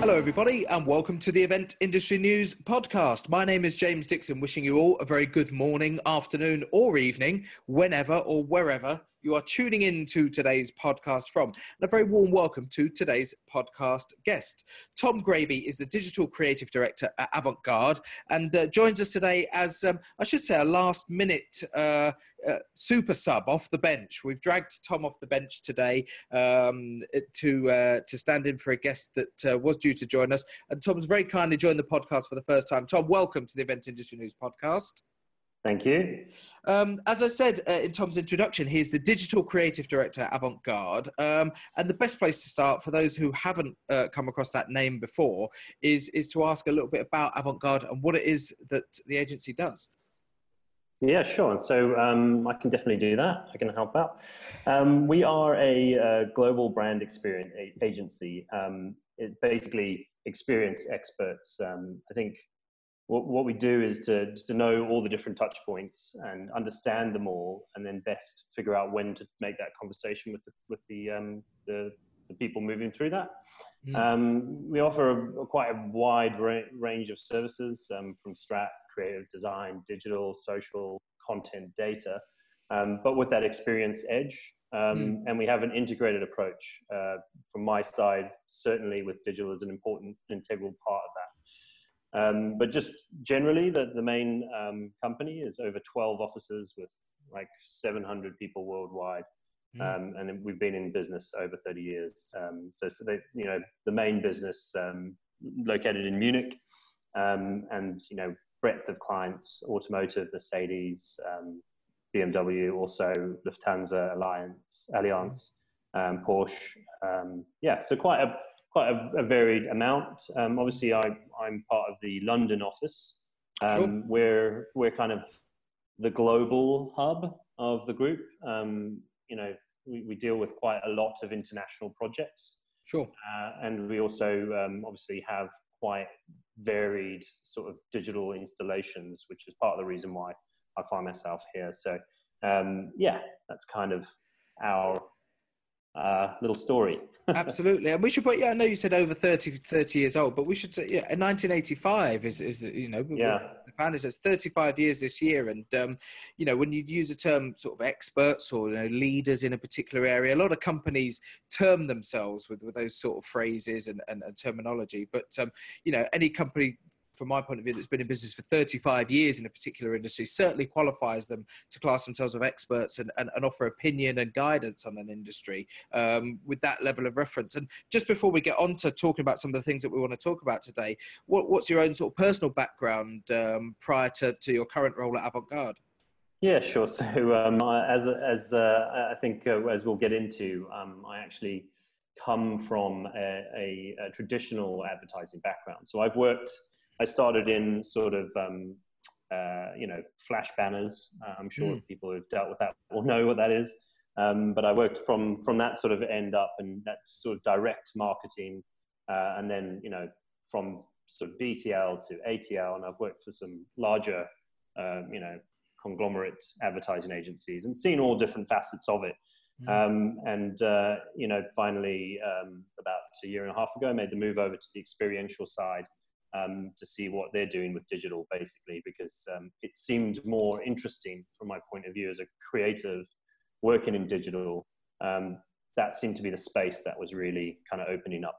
Hello, everybody, and welcome to the Event Industry News podcast. My name is James Dixon, wishing you all a very good morning, afternoon, or evening, whenever or wherever you are tuning in to today's podcast from. And a very warm welcome to today's podcast guest. Tom Graby is the Digital Creative Director at Avant Garde and uh, joins us today as, um, I should say, a last minute uh, uh, super sub off the bench. We've dragged Tom off the bench today um, to, uh, to stand in for a guest that uh, was due to join us. And Tom's very kindly joined the podcast for the first time. Tom, welcome to the Event Industry News podcast. Thank you. Um, as I said uh, in Tom's introduction, he's the digital creative director at Avant Garde. Um, and the best place to start for those who haven't uh, come across that name before is, is to ask a little bit about Avant Garde and what it is that the agency does. Yeah, sure. So um, I can definitely do that. I can help out. Um, we are a, uh, global brand experience agency. Um, it's basically experience experts. Um, I think what, what we do is to, to know all the different touch points and understand them all and then best figure out when to make that conversation with the, with the, um, the, the people moving through that. Mm. Um, we offer a, a, quite a wide ra- range of services um, from strat, creative design, digital, social, content, data, um, but with that experience edge. Um, mm. And we have an integrated approach. Uh, from my side, certainly with digital as an important, integral part of that. Um, but just generally, the, the main um, company is over 12 offices with like 700 people worldwide. Mm. Um, and we've been in business over 30 years. Um, so, so they, you know, the main business um, located in Munich um, and, you know, breadth of clients, automotive, Mercedes, BMW, also Lufthansa, Alliance, Allianz, Porsche. yeah, so quite a, quite a, a varied amount. Um, obviously, I, I'm part of the London office. Um, sure. We're we're kind of the global hub of the group. Um, you know, we, we deal with quite a lot of international projects. Sure. Uh, and we also um, obviously have quite varied sort of digital installations, which is part of the reason why I find myself here. So, um, yeah, that's kind of our uh, little story. Absolutely, and we should put. Yeah, I know you said over 30, 30 years old, but we should say yeah, in nineteen eighty five is is you know yeah. the founders says thirty five years this year, and um, you know when you use a term sort of experts or you know leaders in a particular area, a lot of companies term themselves with, with those sort of phrases and, and, and terminology. But um, you know any company from my point of view, that's been in business for 35 years in a particular industry, certainly qualifies them to class themselves as experts and, and, and, offer opinion and guidance on an industry um, with that level of reference. And just before we get on to talking about some of the things that we want to talk about today, what, what's your own sort of personal background um, prior to, to your current role at Avant Garde? Yeah, sure. So, um, as as uh, I think uh, as we'll get into, um, I actually come from a, a, a, traditional advertising background. So, I've worked I started in sort of um, uh, you know flash banners. Uh, I'm sure mm. people who've dealt with that will know what that is. Um, but I worked from from that sort of end up and that sort of direct marketing, uh, and then you know from sort of BTL to ATL, and I've worked for some larger um, you know conglomerate advertising agencies and seen all different facets of it. Mm. Um, and uh, you know, finally, um, about a year and a half ago, I made the move over to the experiential side um, to see what they're doing with digital, basically, because um, it seemed more interesting from my point of view as a creative working in digital. Um, that seemed to be the space that was really kind of opening up.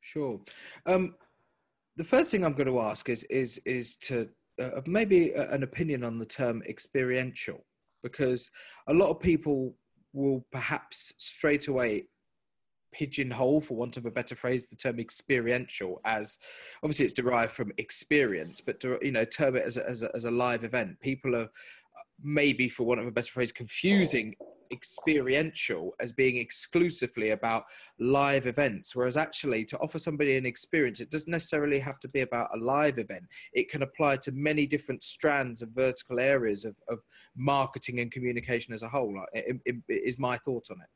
Sure. Um, the first thing I'm going to ask is is is to uh, maybe an opinion on the term experiential, because a lot of people will perhaps straight away pigeonhole, for want of a better phrase, the term experiential as obviously it's derived from experience, but to, you know, term it as a, as a, as a live event. People are maybe, for want of a better phrase, confusing experiential as being exclusively about live events whereas actually to offer somebody an experience it doesn't necessarily have to be about a live event. It can apply to many different strands of vertical areas of, of marketing and communication as a whole. It, it, it is my thought on it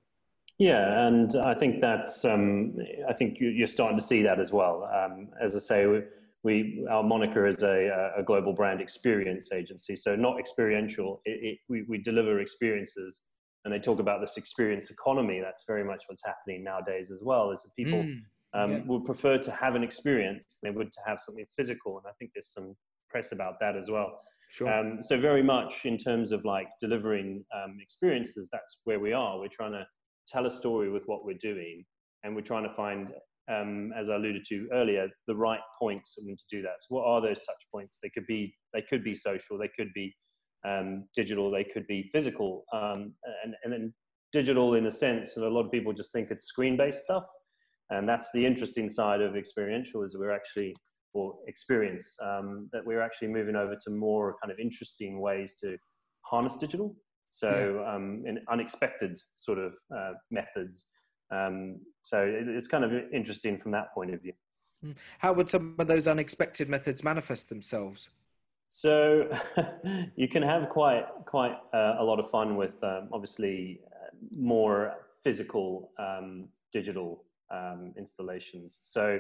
yeah, and I think that's um, I think you're starting to see that as well. Um, as I say, we, we, our moniker is a, a, global brand experience agency, so not experiential. It, it, we, we deliver experiences, and they talk about this experience economy. That's very much what's happening nowadays as well. Is that people mm. um, yeah. would prefer to have an experience they would to have something physical and i think there's some press about that as well sure. Um, so very much in terms of like delivering um, experiences that's where we are we're trying to tell a story with what we're doing and we're trying to find um, as I alluded to earlier, the right points to do that. So, what are those touch points? They could be they could be social, they could be um, digital, they could be physical, um, and and then digital in a sense. And a lot of people just think it's screen based stuff, and that's the interesting side of experiential is we're actually or experience um, that we're actually moving over to more kind of interesting ways to harness digital. So yeah. um, in unexpected sort of uh, methods. Um, so it, it's kind of interesting from that point of view. Hmm. How would some of those unexpected methods manifest themselves? So you can have quite quite uh, a lot of fun with um, obviously uh, more physical um, digital um, installations. So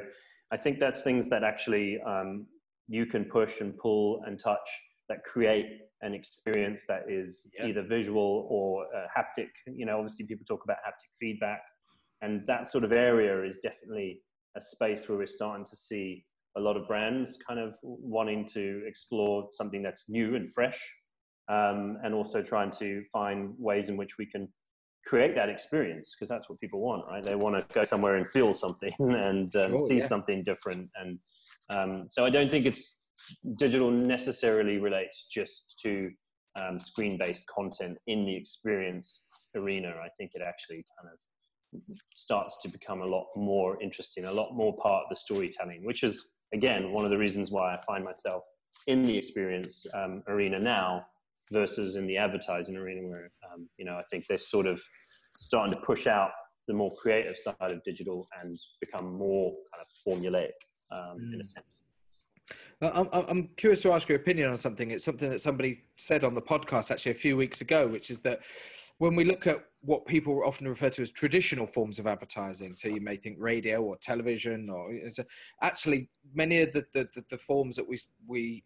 I think that's things that actually um, you can push and pull and touch that create an experience that is yeah. either visual or uh, haptic. You know, obviously people talk about haptic feedback, and that sort of area is definitely a space where we're starting to see a lot of brands kind of wanting to explore something that's new and fresh, um, and also trying to find ways in which we can create that experience because that's what people want, right? They want to go somewhere and feel something and um, sure, see yeah. something different. And um, so I don't think it's digital necessarily relates just to um, screen-based content in the experience arena. I think it actually kind of starts to become a lot more interesting, a lot more part of the storytelling, which is again one of the reasons why I find myself in the experience um, arena now versus in the advertising arena where um, you know I think they're sort of starting to push out the more creative side of digital and become more kind of formulaic um, mm. in a mm. sense. I'm, I'm curious to ask your opinion on something. It's something that somebody said on the podcast actually a few weeks ago, which is that when we look at what people often refer to as traditional forms of advertising, so you may think radio or television, or so actually many of the, the, the forms that we we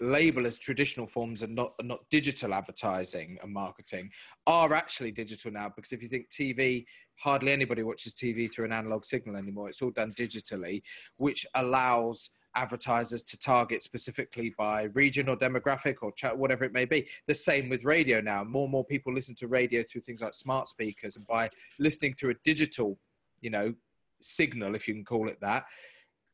label as traditional forms and not not digital advertising and marketing are actually digital now because if you think TV hardly anybody watches TV through an analog signal anymore it's all done digitally which allows advertisers to target specifically by region or demographic or chat, whatever it may be. The same with radio now. More and more people listen to radio through things like smart speakers, and by listening through a digital, you know, signal, if you can call it that,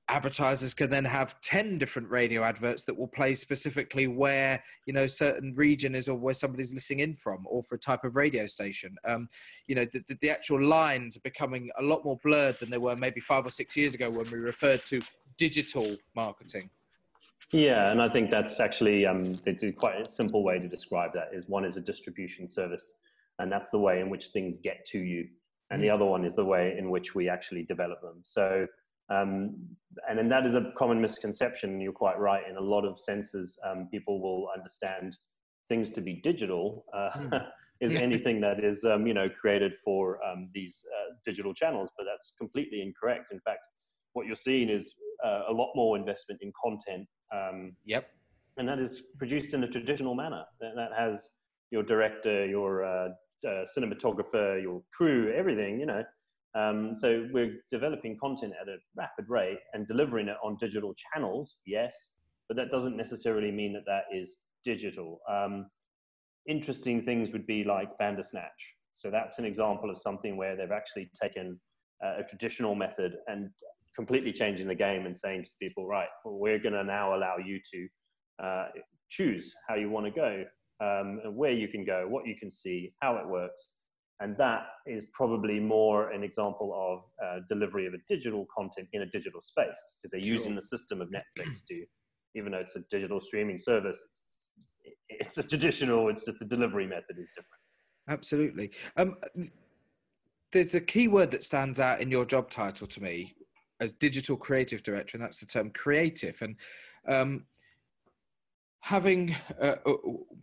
advertisers can then have 10 different radio adverts that will play specifically where you know certain region is or where somebody's listening in from or for a type of radio station um, you know the, the, actual lines are becoming a lot more blurred than they were maybe five or six years ago when we referred to digital marketing? Yeah, and I think that's actually um, it's quite a simple way to describe that. Is one is a distribution service, and that's the way in which things get to you, and mm. the other one is the way in which we actually develop them. So, um, and then that is a common misconception. You're quite right. In a lot of senses, um, people will understand things to be digital uh, mm. is anything that is um, you know created for um, these uh, digital channels, but that's completely incorrect. In fact, what you're seeing is uh, a lot more investment in content. Um, yep. And that is produced in a traditional manner. That, that has your director, your uh, uh, cinematographer, your crew, everything, you know. Um, so we're developing content at a rapid rate and delivering it on digital channels, yes, but that doesn't necessarily mean that that is digital. Um, interesting things would be like Bandersnatch. So that's an example of something where they've actually taken uh, a traditional method and completely changing the game and saying to people, right, well, we're going to now allow you to uh, choose how you want to go, um, and where you can go, what you can see, how it works. And that is probably more an example of uh, delivery of a digital content in a digital space because they're sure. using the system of Netflix to, even though it's a digital streaming service, it's, it's a traditional, it's just a delivery method is different. Absolutely. Um, there's a key word that stands out in your job title to me, as digital creative director, and that's the term creative. And um, having uh, uh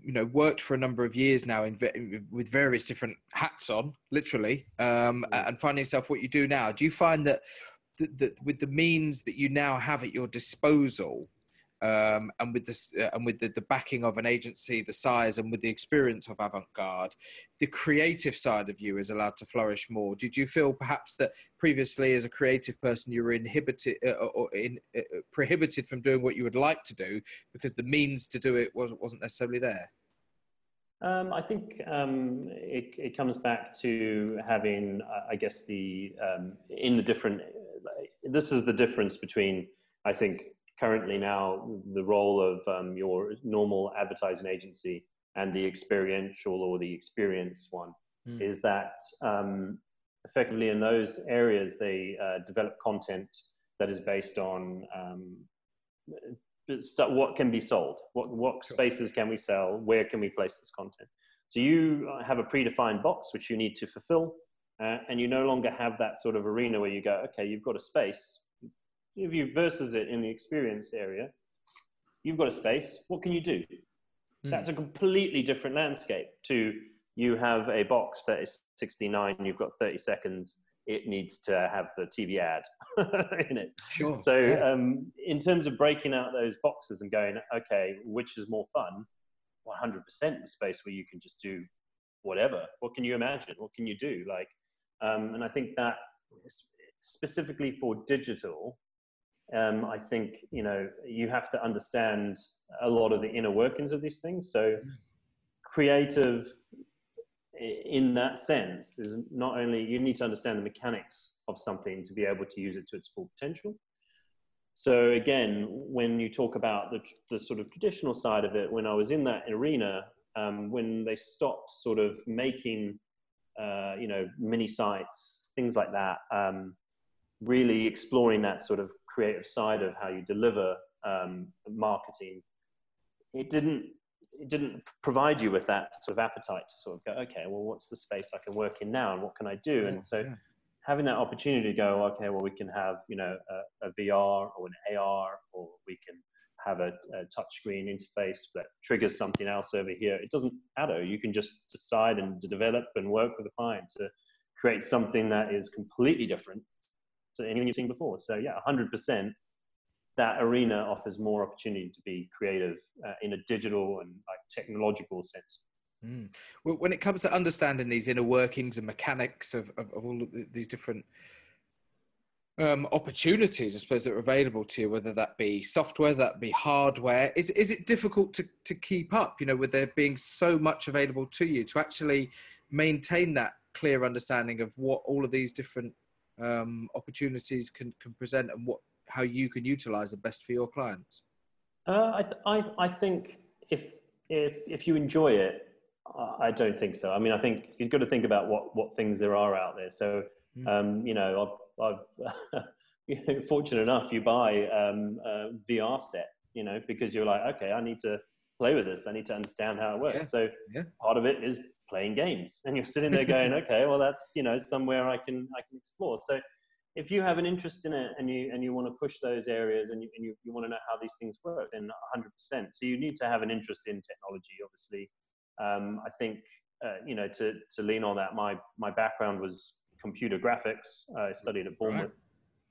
you know worked for a number of years now in, with various different hats on, literally, um, mm. and finding yourself what you do now, do you find that, that, that with the means that you now have at your disposal? Um, and with this uh, and with the, the backing of an agency the size and with the experience of avant-garde the creative side of you is allowed to flourish more did you feel perhaps that previously as a creative person you were inhibited uh, or in, uh, prohibited from doing what you would like to do because the means to do it wasn't, wasn't necessarily there um, I think um, it, it, comes back to having, uh, I guess, the um, in the different. This is the difference between, I think, currently now the role of um, your normal advertising agency and the experiential or the experience one mm. is that um, effectively in those areas they uh, develop content that is based on um, what can be sold, what, what sure. spaces can we sell, where can we place this content. So you have a predefined box which you need to fulfill, uh, and you no longer have that sort of arena where you go, okay, you've got a space, if you versus it in the experience area, you've got a space. What can you do? Mm. That's a completely different landscape to you have a box that is 69, you've got 30 seconds, it needs to have the TV ad in it. Sure. So, yeah. um, in terms of breaking out those boxes and going, okay, which is more fun? 100% the space where you can just do whatever. What can you imagine? What can you do? Like, um, and I think that specifically for digital, um, I think you know you have to understand a lot of the inner workings of these things. So creative in that sense is not only you need to understand the mechanics of something to be able to use it to its full potential. So again, when you talk about the, the sort of traditional side of it, when I was in that arena, um, when they stopped sort of making, uh, you know, mini sites, things like that, um, really exploring that sort of creative side of how you deliver um, marketing, it didn't it didn't provide you with that sort of appetite to sort of go, okay, well, what's the space I can work in now, and what can I do? And so, yeah. having that opportunity to go, okay, well, we can have you know a, a VR or an AR, or we can have a, a touchscreen interface that triggers something else over here. It doesn't matter. You can just decide and develop and work with the client to create something that is completely different to anything you've seen before. So yeah, 100%. That arena offers more opportunity to be creative uh, in a digital and like technological sense. Mm. Well, when it comes to understanding these inner workings and mechanics of, of, of all of these different um, opportunities, I suppose, that are available to you, whether that be software, that be hardware, is, is it difficult to, to keep up, you know, with there being so much available to you to actually maintain that clear understanding of what all of these different um, opportunities can, can present and what how you can utilize the best for your clients? Uh, I, th- I, I think if, if, if you enjoy it, I don't think so. I mean, I think you've got to think about what, what things there are out there. So, mm. um, you know, I've, I've fortunate enough, you buy um, a VR set, you know, because you're like, okay, I need to play with this. I need to understand how it works. Yeah. So yeah. part of it is playing games. And you're sitting there going okay well that's you know somewhere i can i can explore. So if you have an interest in it and you and you want to push those areas and you, and you, you want to know how these things work then 100% so you need to have an interest in technology obviously. Um, i think uh, you know to to lean on that my my background was computer graphics. I studied at bournemouth.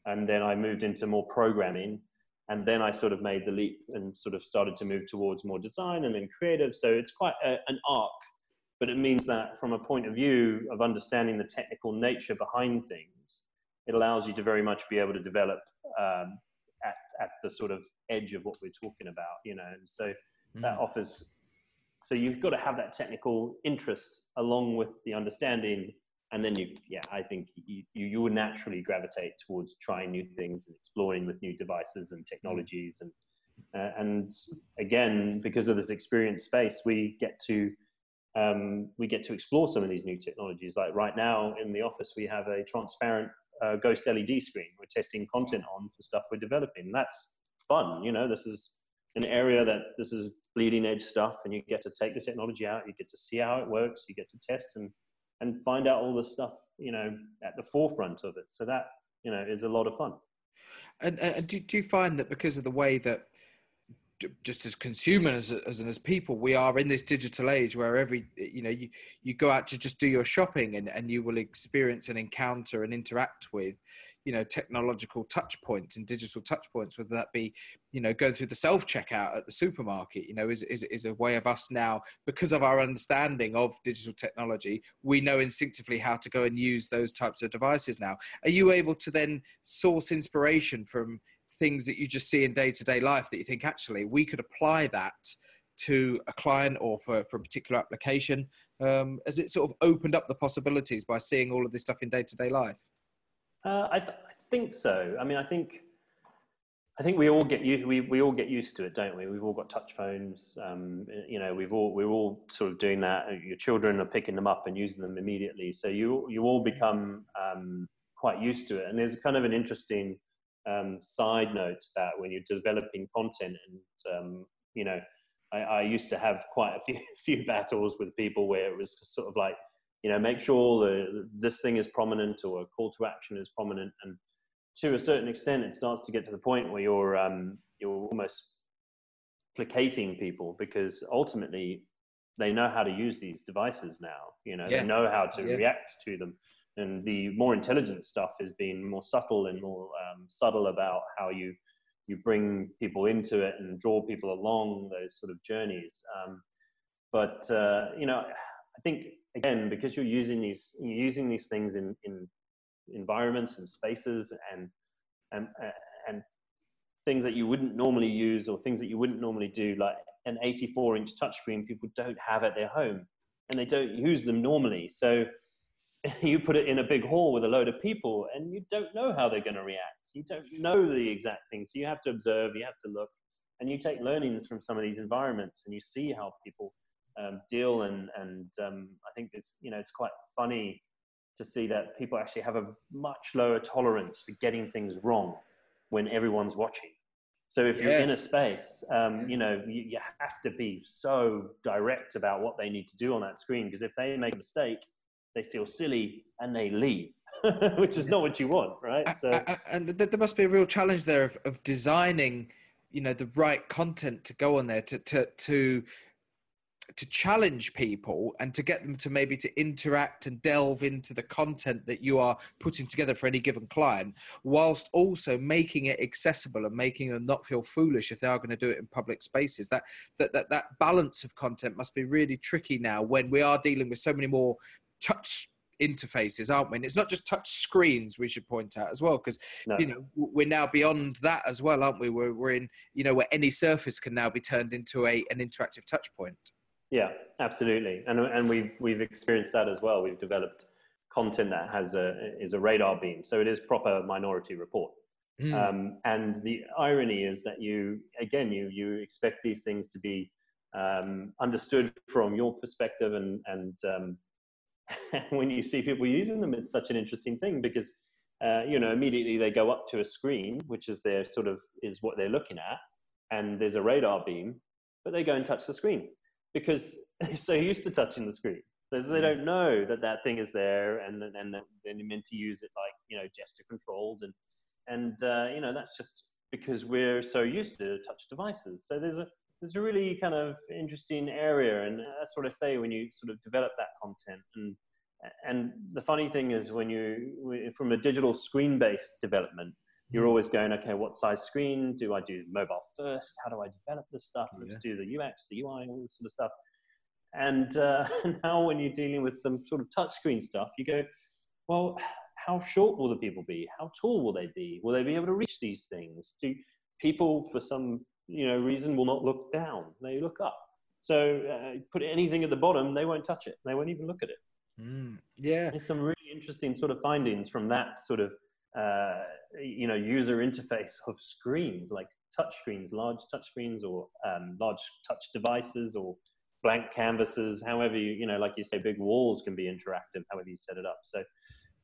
Right. and then i moved into more programming. And then i sort of made the leap and sort of started to move towards more design and then creative. So it's quite a, an arc but it means that from a point of view of understanding the technical nature behind things, it allows you to very much be able to develop um, at, at the sort of edge of what we're talking about, you know, and so mm. that offers, so you've got to have that technical interest along with the understanding and then you, yeah, I think you, you, you would naturally gravitate towards trying new things and exploring with new devices and technologies. And, uh, and again, because of this experience space, we get to um, we get to explore some of these new technologies. Like right now in the office, we have a transparent uh, ghost LED screen we're testing content on for stuff we're developing. That's fun. You know, this is an area that this is bleeding edge stuff, and you get to take the technology out, you get to see how it works, you get to test and and find out all the stuff you know at the forefront of it. So that you know is a lot of fun. And, and do, do you find that because of the way that just as consumers as, and as people we are in this digital age where every you know you, you go out to just do your shopping and, and you will experience and encounter and interact with you know technological touch points and digital touch points whether that be you know going through the self checkout at the supermarket you know is, is, is a way of us now because of our understanding of digital technology we know instinctively how to go and use those types of devices now. Are you able to then source inspiration from things that you just see in day-to-day life that you think actually we could apply that to a client or for, for a particular application um, as it sort of opened up the possibilities by seeing all of this stuff in day-to-day life uh, I, th- I, think so. I mean, I think I think we all get used we, we all get used to it, don't we? We've all got touch phones. Um, you know, we've all we're all sort of doing that. Your children are picking them up and using them immediately. So you you all become um, quite used to it. And there's kind of an interesting um, side note to that when you're developing content. And um, you know, I, I, used to have quite a few few battles with people where it was sort of like you know make sure that this thing is prominent or a call to action is prominent and to a certain extent it starts to get to the point where you're um, you're almost placating people because ultimately they know how to use these devices now you know yeah. they know how to yeah. react to them and the more intelligent stuff is being more subtle and more um, subtle about how you you bring people into it and draw people along those sort of journeys um, but uh, you know i think again, because you're using these you're using these things in, in environments and spaces and and and things that you wouldn't normally use or things that you wouldn't normally do, like an 84 inch touchscreen, people don't have at their home and they don't use them normally. So you put it in a big hall with a load of people and you don't know how they're going to react. You don't know the exact thing So you have to observe, you have to look, and you take learnings from some of these environments and you see how people um, deal and and um, I think it's you know it's quite funny to see that people actually have a much lower tolerance for getting things wrong when everyone's watching. So if you're in a space, um, you know you, you, have to be so direct about what they need to do on that screen because if they make a mistake, they feel silly and they leave. which is not what you want, right? So, and there must be a real challenge there of, of designing, you know, the right content to go on there to to to to challenge people and to get them to maybe to interact and delve into the content that you are putting together for any given client whilst also making it accessible and making them not feel foolish if they are going to do it in public spaces that that that, that balance of content must be really tricky now when we are dealing with so many more touch interfaces aren't we and it's not just touch screens we should point out as well because no. you know we're now beyond that as well aren't we we're, we're in you know where any surface can now be turned into a an interactive touch point yeah, absolutely, and and we've we've experienced that as well. We've developed content that has a is a radar beam, so it is proper minority report. Mm. Um, and the irony is that you again you you expect these things to be um, understood from your perspective, and and um, when you see people using them, it's such an interesting thing because uh, you know immediately they go up to a screen, which is their sort of is what they're looking at, and there's a radar beam, but they go and touch the screen because they're so used to touching the screen. They don't know that that thing is there and, and they're meant to use it like, you know, gesture controlled. And, and uh, you know, that's just because we're so used to touch devices. So there's a, there's a really kind of interesting area. And that's what I say when you sort of develop that content. And, and the funny thing is when you, from a digital screen-based development, you're always going, okay, what size screen? Do I do mobile first? How do I develop this stuff? Let's yeah. do the UX, the UI, all this sort of stuff. And uh, now when you're dealing with some sort of touchscreen stuff, you go, well, how short will the people be? How tall will they be? Will they be able to reach these things? Do people, for some you know reason, will not look down? They look up. So uh, put anything at the bottom, they won't touch it. They won't even look at it. Mm, yeah, there's some really interesting sort of findings from that sort of uh, you know user interface of screens like touch screens, large touch screens, or um, large touch devices, or blank canvases. However, you you know, like you say, big walls can be interactive. However you set it up. So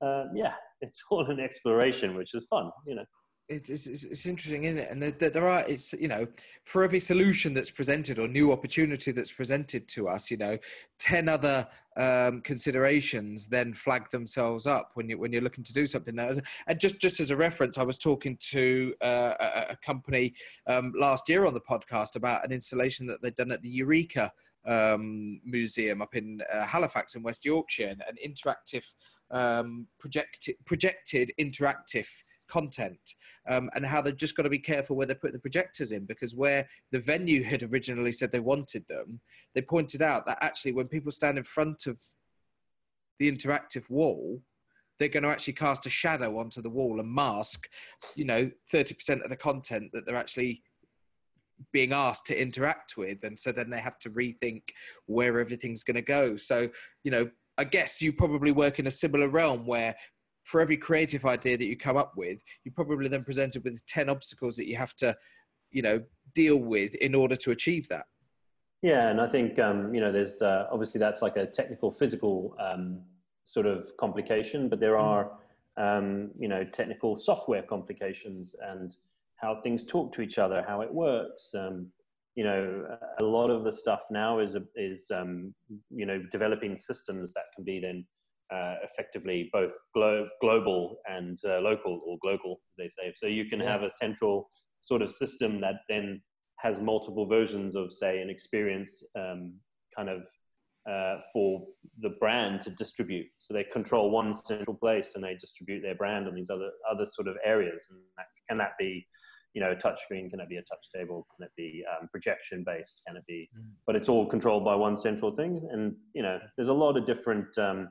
uh, yeah, it's all an exploration, which is fun. You know. It's, it's, it's interesting, isn't it? And there, there are, it's, you know, for every solution that's presented or new opportunity that's presented to us, you know, 10 other um, considerations then flag themselves up when, you, when you're looking to do something. And just, just as a reference, I was talking to uh, a, company um, last year on the podcast about an installation that they'd done at the Eureka um, Museum up in uh, Halifax in West Yorkshire, an interactive, um, projected interactive content um, and how they've just got to be careful where they put the projectors in because where the venue had originally said they wanted them, they pointed out that actually when people stand in front of the interactive wall, they're going to actually cast a shadow onto the wall and mask, you know, 30% of the content that they're actually being asked to interact with. And so then they have to rethink where everything's going to go. So, you know, I guess you probably work in a similar realm where for every creative idea that you come up with, you're probably then presented with 10 obstacles that you have to, you know, deal with in order to achieve that. Yeah, and I think um, you know, there's uh, obviously that's like a technical, physical um, sort of complication, but there mm. are um, you know technical software complications and how things talk to each other, how it works. Um, you know, a lot of the stuff now is is um, you know developing systems that can be then uh, effectively both glo- global and uh, local or global, they say. So you can yeah. have a central sort of system that then has multiple versions of, say, an experience um, kind of uh, for the brand to distribute. So they control one central place and they distribute their brand on these other other sort of areas. And that, can that be, you know, a touch screen? Can it be a touch table? Can it be um, projection based? Can it be? Mm. But it's all controlled by one central thing. And you know, there's a lot of different um,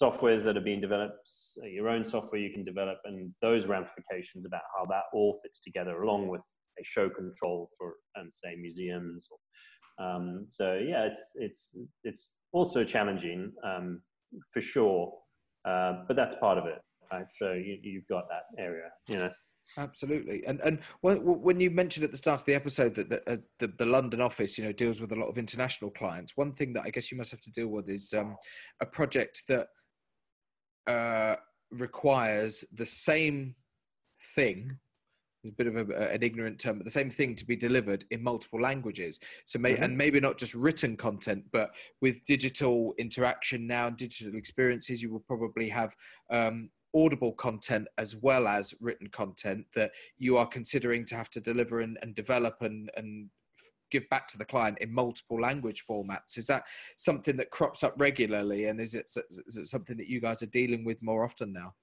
softwares that are being developed, your own software you can develop, and those ramifications about how that all fits together, along with a show control for, um, say, museums. Or, um, so yeah, it's it's it's also challenging um, for sure, uh, but that's part of it, right? So you, you've got that area, you know. Absolutely, and and when, when you mentioned at the start of the episode that the, uh, the, the London office, you know, deals with a lot of international clients. One thing that I guess you must have to deal with is um, a project that uh, requires the same thing a bit of a, an ignorant term, but the same thing to be delivered in multiple languages. So, may, mm-hmm. and maybe not just written content, but with digital interaction now and digital experiences, you will probably have um, audible content as well as written content that you are considering to have to deliver and, and develop and, and give back to the client in multiple language formats. Is that something that crops up regularly, and is it, is it something that you guys are dealing with more often now?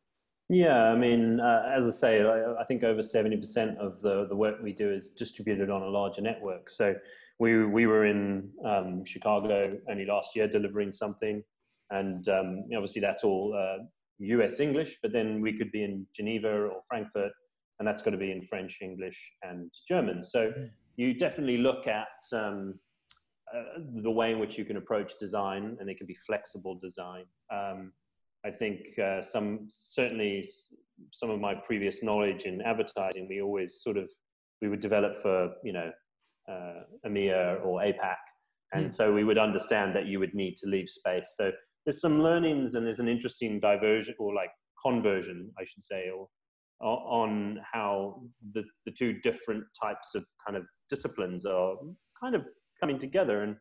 Yeah, I mean, uh, as I say, I, I, think over seventy percent of the the work we do is distributed on a larger network. So we we were in um, Chicago only last year delivering something, and um, obviously that's all uh, U.S. English. But then we could be in Geneva or Frankfurt, and that's going to be in French, English, and German. So hmm you definitely look at um, uh, the way in which you can approach design, and it can be flexible design. Um, I think uh, some certainly some of my previous knowledge in advertising, we always sort of we would develop for you know uh, EMEA or APAC, and mm. so we would understand that you would need to leave space. So there's some learnings, and there's an interesting diversion or like conversion, I should say, or on how the, the two different types of kind of disciplines are kind of coming together. And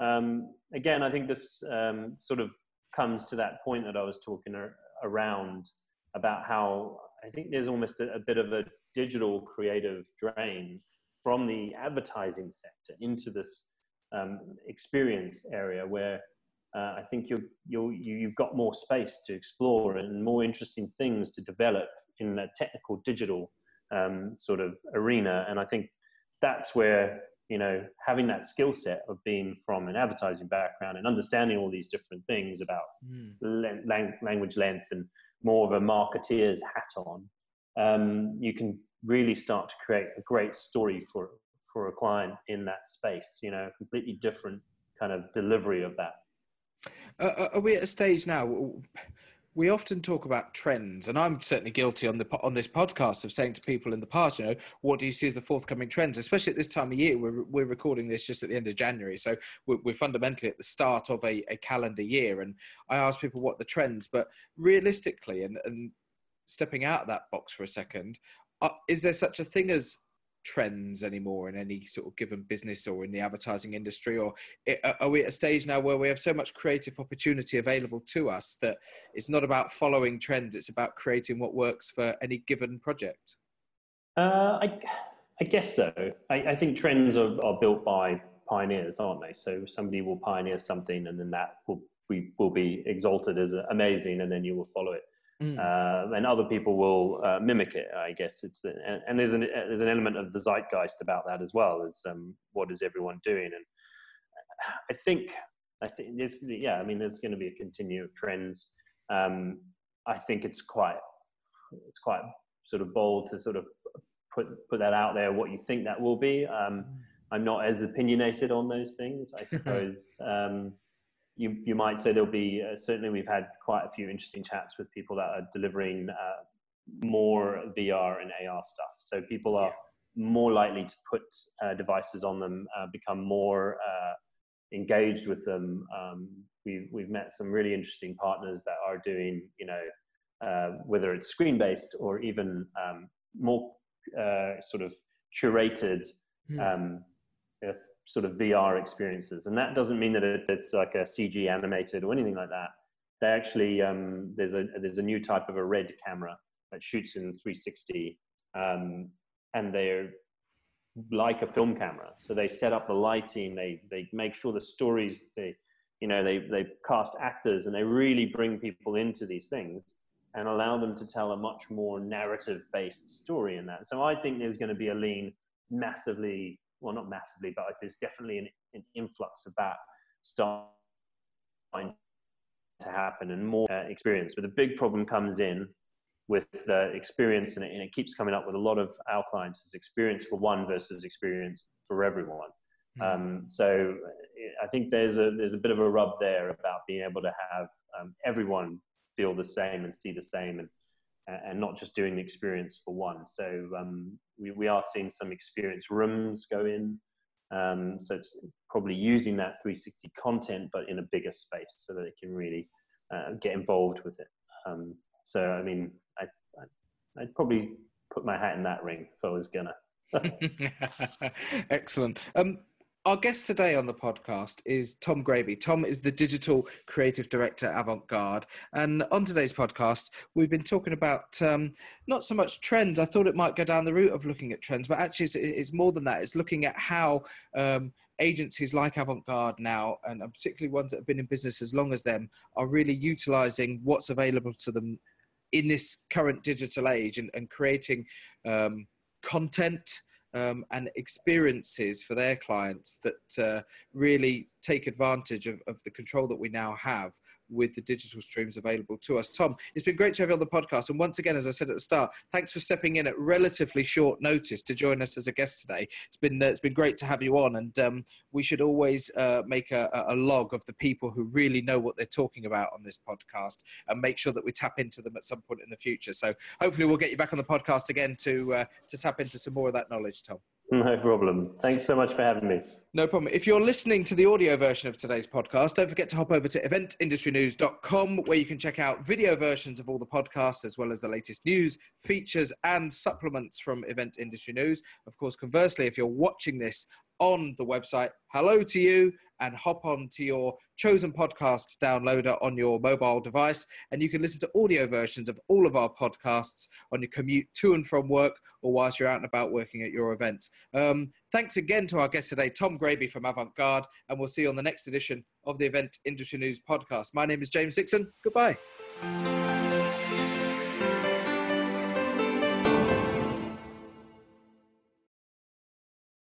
um, again, I think this um, sort of comes to that point that I was talking ar- around about how I think there's almost a, a, bit of a digital creative drain from the advertising sector into this um, experience area where uh, I think you you you've got more space to explore and more interesting things to develop in a technical digital um, sort of arena. And I think that's where you know having that skill set of being from an advertising background and understanding all these different things about mm. lang- language length and more of a marketeer's hat on, um, you can really start to create a great story for for a client in that space. You know, completely different kind of delivery of that. Uh, uh are we at a stage now? We often talk about trends, and I'm certainly guilty on the on this podcast of saying to people in the past, you know, what do you see as the forthcoming trends? Especially at this time of year, we're we're recording this just at the end of January, so we're, we're fundamentally at the start of a, a calendar year. And I ask people what the trends, but realistically, and and stepping out of that box for a second, uh, is there such a thing as trends anymore in any sort of given business or in the advertising industry? Or are we at a stage now where we have so much creative opportunity available to us that it's not about following trends it's about creating what works for any given project? Uh, I, I guess so. I, I think trends are, are built by pioneers aren't they? So somebody will pioneer something and then that will we will be exalted as amazing and then you will follow it Mm. Uh, and other people will uh, mimic it. I guess it's and, and, there's an there's an element of the zeitgeist about that as well as um, what is everyone doing. And I think I think there's yeah. I mean, there's going to be a continue of trends. Um, I think it's quite it's quite sort of bold to sort of put put that out there. What you think that will be. Um, mm. I'm not as opinionated on those things. I suppose. You, you might say there'll be uh, certainly we've had quite a few interesting chats with people that are delivering uh, more VR and AR stuff. So people are more likely to put uh, devices on them, uh, become more uh, engaged with them. Um, we've we've met some really interesting partners that are doing you know uh, whether it's screen based or even um, more sort of curated. Hmm. Um, sort of VR experiences. And that doesn't mean that it, it's like a CG animated or anything like that. They actually, um, there's, a, there's a new type of a red camera that shoots in 360 um, and they're like a film camera. So they set up the lighting, they, they make sure the stories, they, you know, they, they cast actors and they really bring people into these things and allow them to tell a much more narrative based story in that. So I think there's going to be a lean massively well, not massively, but there's definitely an, an influx of that starting to happen and more uh, experience. But the big problem comes in with uh, experience, and it, and it, keeps coming up with a lot of our clients is experience for one versus experience for everyone. Mm. Um, so I think there's a there's a bit of a rub there about being able to have um, everyone feel the same and see the same and and not just doing the experience for one. So um, we, we are seeing some experience rooms go in. Um, so it's probably using that 360 content, but in a bigger space so that it can really uh, get involved with it. Um, so, I mean, I, I, would probably put my hat in that ring if I was gonna. Excellent. Um, our guest today on the podcast is Tom Graby. Tom is the digital creative director at Avant Garde. And on today's podcast, we've been talking about um, not so much trends. I thought it might go down the route of looking at trends, but actually, it's, it's more than that. It's looking at how um, agencies like Avant Garde now, and particularly ones that have been in business as long as them, are really utilizing what's available to them in this current digital age and, and creating um, content um, and experiences for their clients that uh, really take advantage of, of the control that we now have with the digital streams available to us. Tom, it's been great to have you on the podcast. And once again, as I said at the start, thanks for stepping in at relatively short notice to join us as a guest today. It's been uh, it's been great to have you on, and um, we should always uh, make a, a, log of the people who really know what they're talking about on this podcast, and make sure that we tap into them at some point in the future. So hopefully, we'll get you back on the podcast again to uh, to tap into some more of that knowledge, Tom. No problem. Thanks so much for having me. No problem. If you're listening to the audio version of today's podcast, don't forget to hop over to eventindustrynews.com where you can check out video versions of all the podcasts as well as the latest news, features, and supplements from Event Industry News. Of course, conversely, if you're watching this on the website, hello to you and hop on to your chosen podcast downloader on your mobile device. And you can listen to audio versions of all of our podcasts on your commute to and from work or whilst you're out and about working at your events. Um, thanks again to our guest today, Tom Graby from Avant Garde, and we'll see you on the next edition of the Event Industry News podcast. My name is James Dixon. Goodbye.